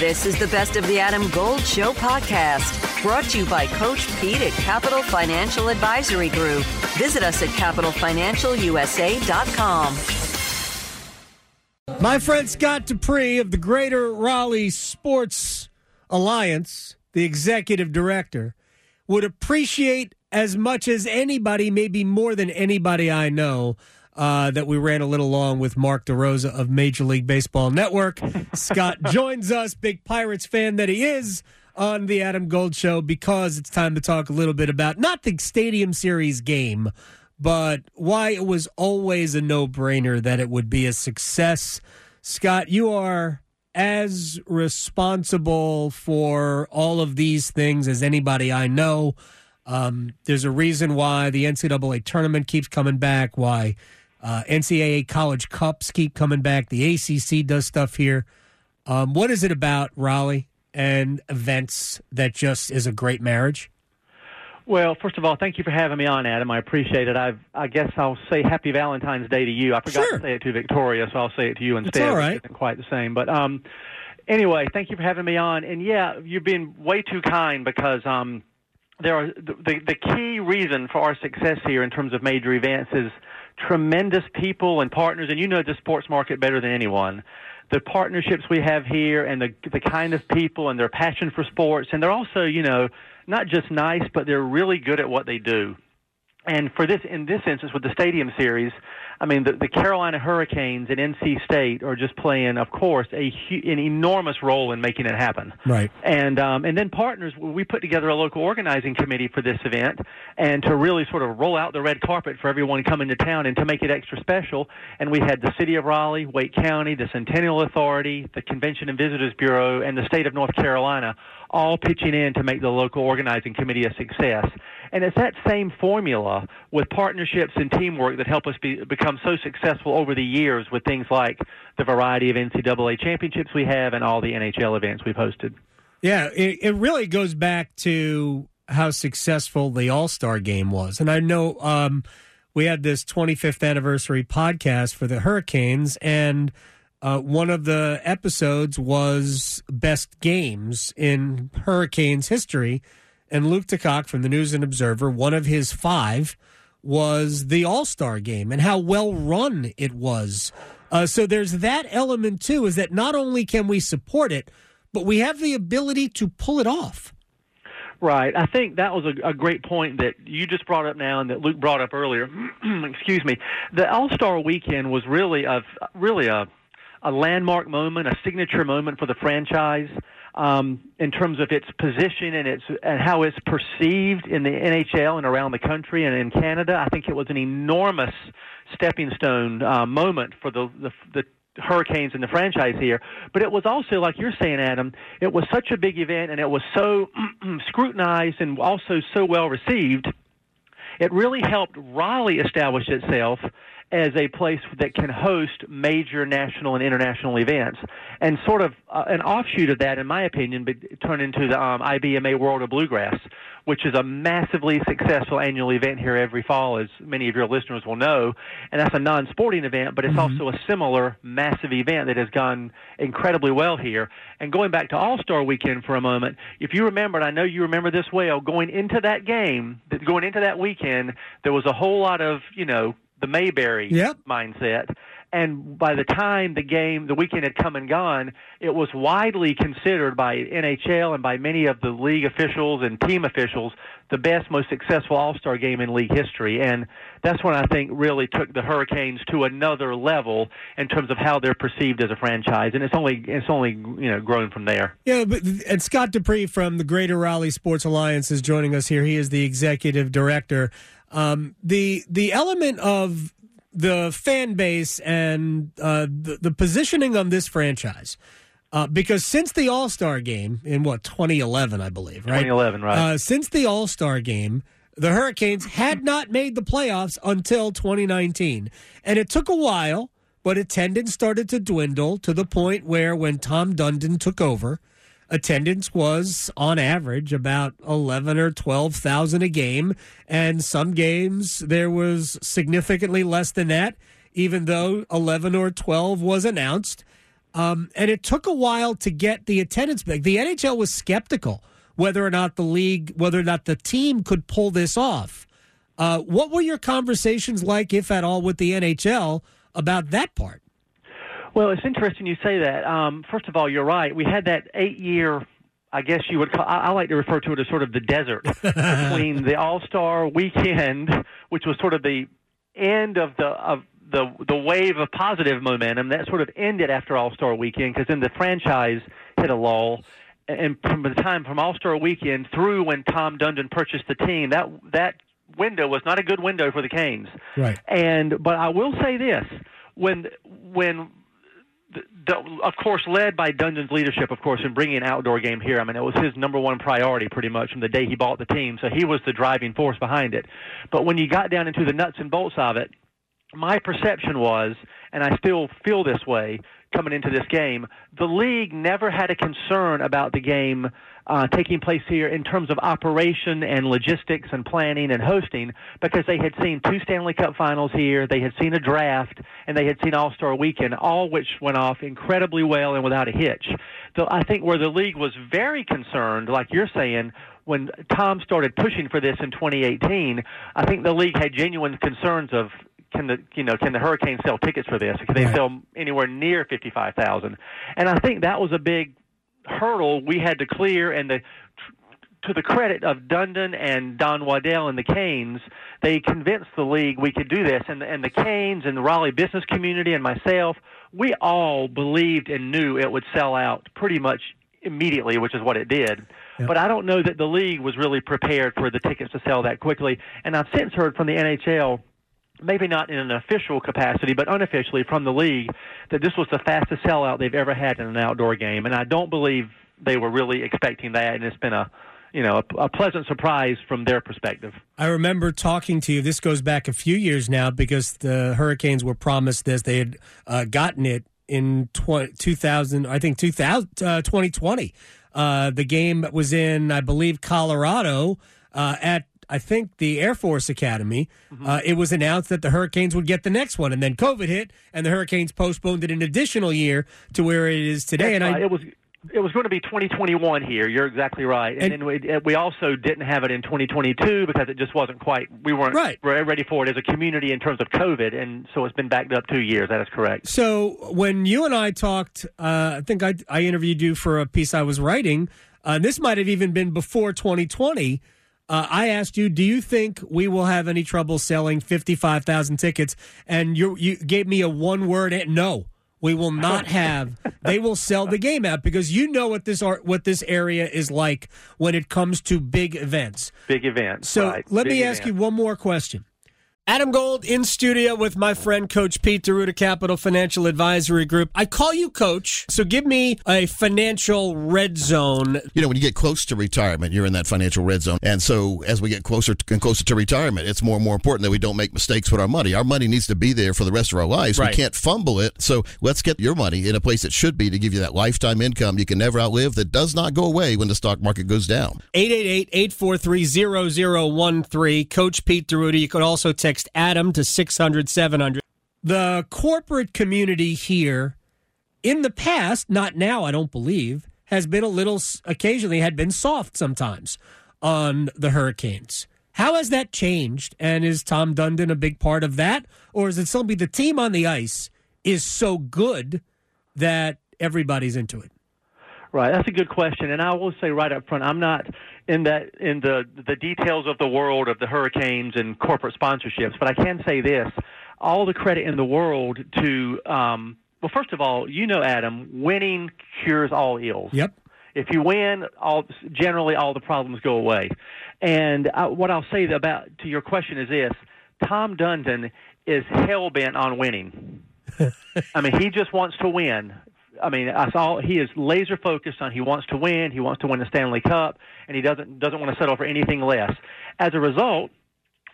This is the Best of the Adam Gold Show podcast, brought to you by Coach Pete at Capital Financial Advisory Group. Visit us at capitalfinancialusa.com. My friend Scott Dupree of the Greater Raleigh Sports Alliance, the executive director, would appreciate as much as anybody, maybe more than anybody I know, uh, that we ran a little long with Mark DeRosa of Major League Baseball Network. Scott joins us, big Pirates fan that he is, on the Adam Gold Show because it's time to talk a little bit about not the Stadium Series game, but why it was always a no brainer that it would be a success. Scott, you are as responsible for all of these things as anybody I know. Um, there's a reason why the NCAA tournament keeps coming back, why uh, NCAA college cups keep coming back, the ACC does stuff here. Um, what is it about Raleigh and events that just is a great marriage? Well, first of all, thank you for having me on, Adam. I appreciate it. I've, I guess I'll say Happy Valentine's Day to you. I forgot Sure. to say it to Victoria, so I'll say it to you instead. all which right. quite the same, but um, anyway, thank you for having me on. And yeah, you've been way too kind because um, there are the, the key reason for our success here in terms of major events is tremendous people and partners, and you know the sports market better than anyone. The partnerships we have here, and the the kind of people, and their passion for sports, and they're also, you know, not just nice, but they're really good at what they do. And for this, in this instance, with the Stadium Series, I mean, the, the Carolina Hurricanes and NC State are just playing, of course, a an enormous role in making it happen. Right. And um, and then partners, we put together a local organizing committee for this event, and to really sort of roll out the red carpet for everyone coming to town, and to make it extra special. And we had the city of Raleigh, Wake County, the Centennial Authority, the Convention and Visitors Bureau, and the state of North Carolina all pitching in to make the local organizing committee a success. And it's that same formula with partnerships and teamwork that help us be, become so successful over the years with things like the variety of NCAA championships we have and all the NHL events we've hosted. Yeah, it, it really goes back to how successful the All Star game was. And I know um, we had this 25th anniversary podcast for the Hurricanes, and uh, one of the episodes was best games in Hurricanes history. And Luke DeCock from the News and Observer, one of his five was the All Star game and how well run it was. Uh, so there's that element too, is that not only can we support it, but we have the ability to pull it off. Right. I think that was a, a great point that you just brought up now and that Luke brought up earlier. Excuse me. The All Star Weekend was really a really a a landmark moment, a signature moment for the franchise um, in terms of its position and its and how it's perceived in the NHL and around the country and in Canada. I think it was an enormous stepping stone uh, moment for the the, the Hurricanes and the franchise here. But it was also, like you're saying, Adam, it was such a big event and it was so scrutinized and also so well received. It really helped Raleigh establish itself as a place that can host major national and international events. And sort of uh, an offshoot of that, in my opinion, be, turn into the um, IBMA World of Bluegrass, which is a massively successful annual event here every fall, as many of your listeners will know. And that's a non sporting event, but it's also a similar massive event that has gone incredibly well here. And going back to All Star Weekend for a moment, if you remember, and I know you remember this well, going into that game, that- going into that weekend, there was a whole lot of, you know, the Mayberry Yep. mindset. And by the time the game, the weekend had come and gone, it was widely considered by NHL and by many of the league officials and team officials the best, most successful All Star game in league history. And that's when I think really took the Hurricanes to another level in terms of how they're perceived as a franchise. And it's only it's only you know grown from there. Yeah, but and Scott Dupree from the Greater Raleigh Sports Alliance is joining us here. He is the executive director. Um, the the element of the fan base and uh, the, the positioning on this franchise. Uh, because since the All Star game in what 2011, I believe, right? 2011, right. Uh, since the All Star game, the Hurricanes had not made the playoffs until 2019, and it took a while. But attendance started to dwindle to the point where, when Tom Dundon took over, attendance was on average about 11 or 12,000 a game and some games there was significantly less than that even though 11 or 12 was announced Um, and it took a while to get the attendance back. The NHL was skeptical whether or not the league, whether or not the team could pull this off. Uh, what were your conversations like, if at all, with the NHL about that part? Well, it's interesting you say that. Um, first of all, you're right. We had that eight year I guess you would call, I, I like to refer to it as sort of the desert between the All Star weekend, which was sort of the end of the of the the wave of positive momentum that sort of ended after All Star Weekend because then the franchise hit a lull, and from the time from All Star Weekend through when Tom Dundon purchased the team, that that window was not a good window for the Canes. Right. And but I will say this: when when of course, led by Dundon's leadership, of course, in bringing an outdoor game here. I mean, it was his number one priority pretty much from the day he bought the team. So he was the driving force behind it. But when you got down into the nuts and bolts of it, my perception was, and I still feel this way coming into this game, the league never had a concern about the game uh, taking place here in terms of operation and logistics and planning and hosting because they had seen two Stanley Cup finals here, they had seen a draft, and they had seen All Star Weekend, all which went off incredibly well and without a hitch. So I think where the league was very concerned, like you're saying, when Tom started pushing for this in 2018, I think the league had genuine concerns of can the you know can the Hurricanes sell tickets for this? Can they right. sell anywhere near fifty five thousand? And I think that was a big hurdle we had to clear, and the to the credit of Dundon and Don Waddell and the Canes, they convinced the league we could do this. And, and the Canes and the Raleigh business community and myself, we all believed and knew it would sell out pretty much immediately, which is what it did. Yep. But I don't know that the league was really prepared for the tickets to sell that quickly. And I've since heard from the NHL maybe not in an official capacity, but unofficially from the league, that this was the fastest sellout they've ever had in an outdoor game. And I don't believe they were really expecting that, and it's been a you know a, a, pleasant surprise from their perspective. I remember talking to you. This goes back a few years now because the Hurricanes were promised this. They had uh, gotten it in 20, 2000, I think 2000, uh, 2020. Uh, the game was in, I believe, Colorado uh, at I think the Air Force Academy, mm-hmm. uh, it was announced that the Hurricanes would get the next one, and then COVID hit, and the Hurricanes postponed it an additional year to where it is today. That's and right. I, it was it was going to be 2021 here. You're exactly right. And, and then we, we also didn't have it in 2022 because it just wasn't quite. We weren't right. ready for it as a community in terms of COVID, and so it's been backed up two years. That is correct. So when you and I talked, uh, I think I, I interviewed you for a piece I was writing. Uh, this might have even been before 2020. Uh, I asked you, do you think we will have any trouble selling 55,000 tickets? And you, you gave me a one word no. We will not have. they will sell the game out because you know what this art, what this area is like when it comes to big events. Big events. So right. let big me ask you one more question. Adam Gold in studio with my friend Coach Pete D'Arruda Capital Financial Advisory Group. I call you Coach, so give me a financial red zone. You know, when you get close to retirement, you're in that financial red zone. And so as we get closer and closer to retirement, it's more and more important that we don't make mistakes with our money. Our money needs to be there for the rest of our lives. Right. We can't fumble it. So let's get your money in a place it should be to give you that lifetime income you can never outlive that does not go away when the stock market goes down. 888-843-0013. Coach Pete D'Arruda. You could also text text Adam to 600 700. The corporate community here, in the past, not now, I don't believe, has been a little, occasionally had been soft sometimes on the Hurricanes. How has that changed? And is Tom Dundon a big part of that? Or is it simply the team on the ice is so good that everybody's into it? Right, that's a good question, and I will say right up front, I'm not in that in the the details of the world of the hurricanes and corporate sponsorships, but I can say this: all the credit in the world to um, well, first of all, you know, Adam, winning cures all ills. Yep. If you win, all generally all the problems go away. And I, what I'll say about to your question is this: Tom Dundon is hell bent on winning. I mean, he just wants to win. I mean, I saw he is laser focused on he wants to win, he wants to win the Stanley Cup, and he doesn't doesn't want to settle for anything less. As a result,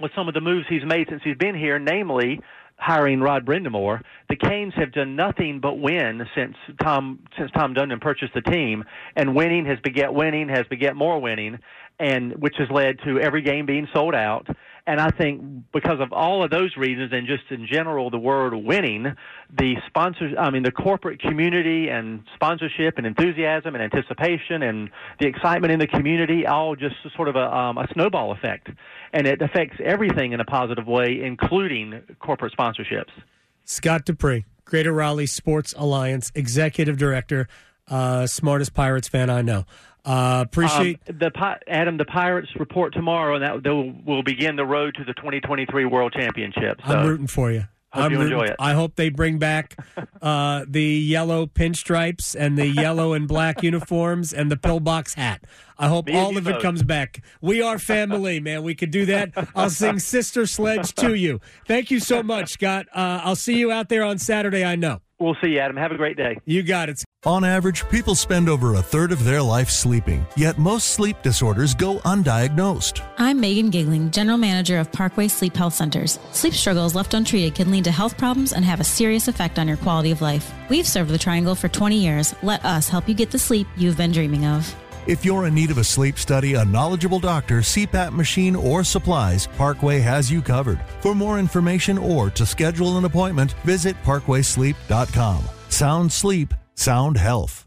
with some of the moves he's made since he's been here, namely hiring Rod Brind'Amour, the Canes have done nothing but win since Tom since Tom Dundon purchased the team, and winning has beget winning has beget more winning, and which has led to every game being sold out. And I think because of all of those reasons, and just in general, the word winning, the sponsors, I mean, the corporate community and sponsorship and enthusiasm and anticipation and the excitement in the community, all just sort of a, um, a snowball effect. And it affects everything in a positive way, including corporate sponsorships. Scott Dupree, Greater Raleigh Sports Alliance Executive Director, uh, smartest Pirates fan I know. Uh, appreciate um, the Adam. The Pirates report tomorrow, and that will will begin the road to the 2023 World Championship. So. I'm rooting for you. Hope you enjoy it. I hope they bring back uh, the yellow pinstripes and the yellow and black uniforms and the pillbox hat. I hope all of both. it comes back. We are family, man. We could do that. I'll sing Sister Sledge to you. Thank you so much, Scott. Uh, I'll see you out there on Saturday, I know. We'll see you, Adam. Have a great day. You got it. On average, people spend over a third of their life sleeping, yet most sleep disorders go undiagnosed. I'm Megan Gigling, General Manager of Parkway Sleep Health Centers. Sleep struggles left untreated can lead to health problems and have a serious effect on your quality of life. We've served the Triangle for 20 years. Let us help you get the sleep you've been dreaming of. If you're in need of a sleep study, a knowledgeable doctor, CPAP machine, or supplies, Parkway has you covered. For more information or to schedule an appointment, visit parkwaysleep.com. Sound sleep, sound health.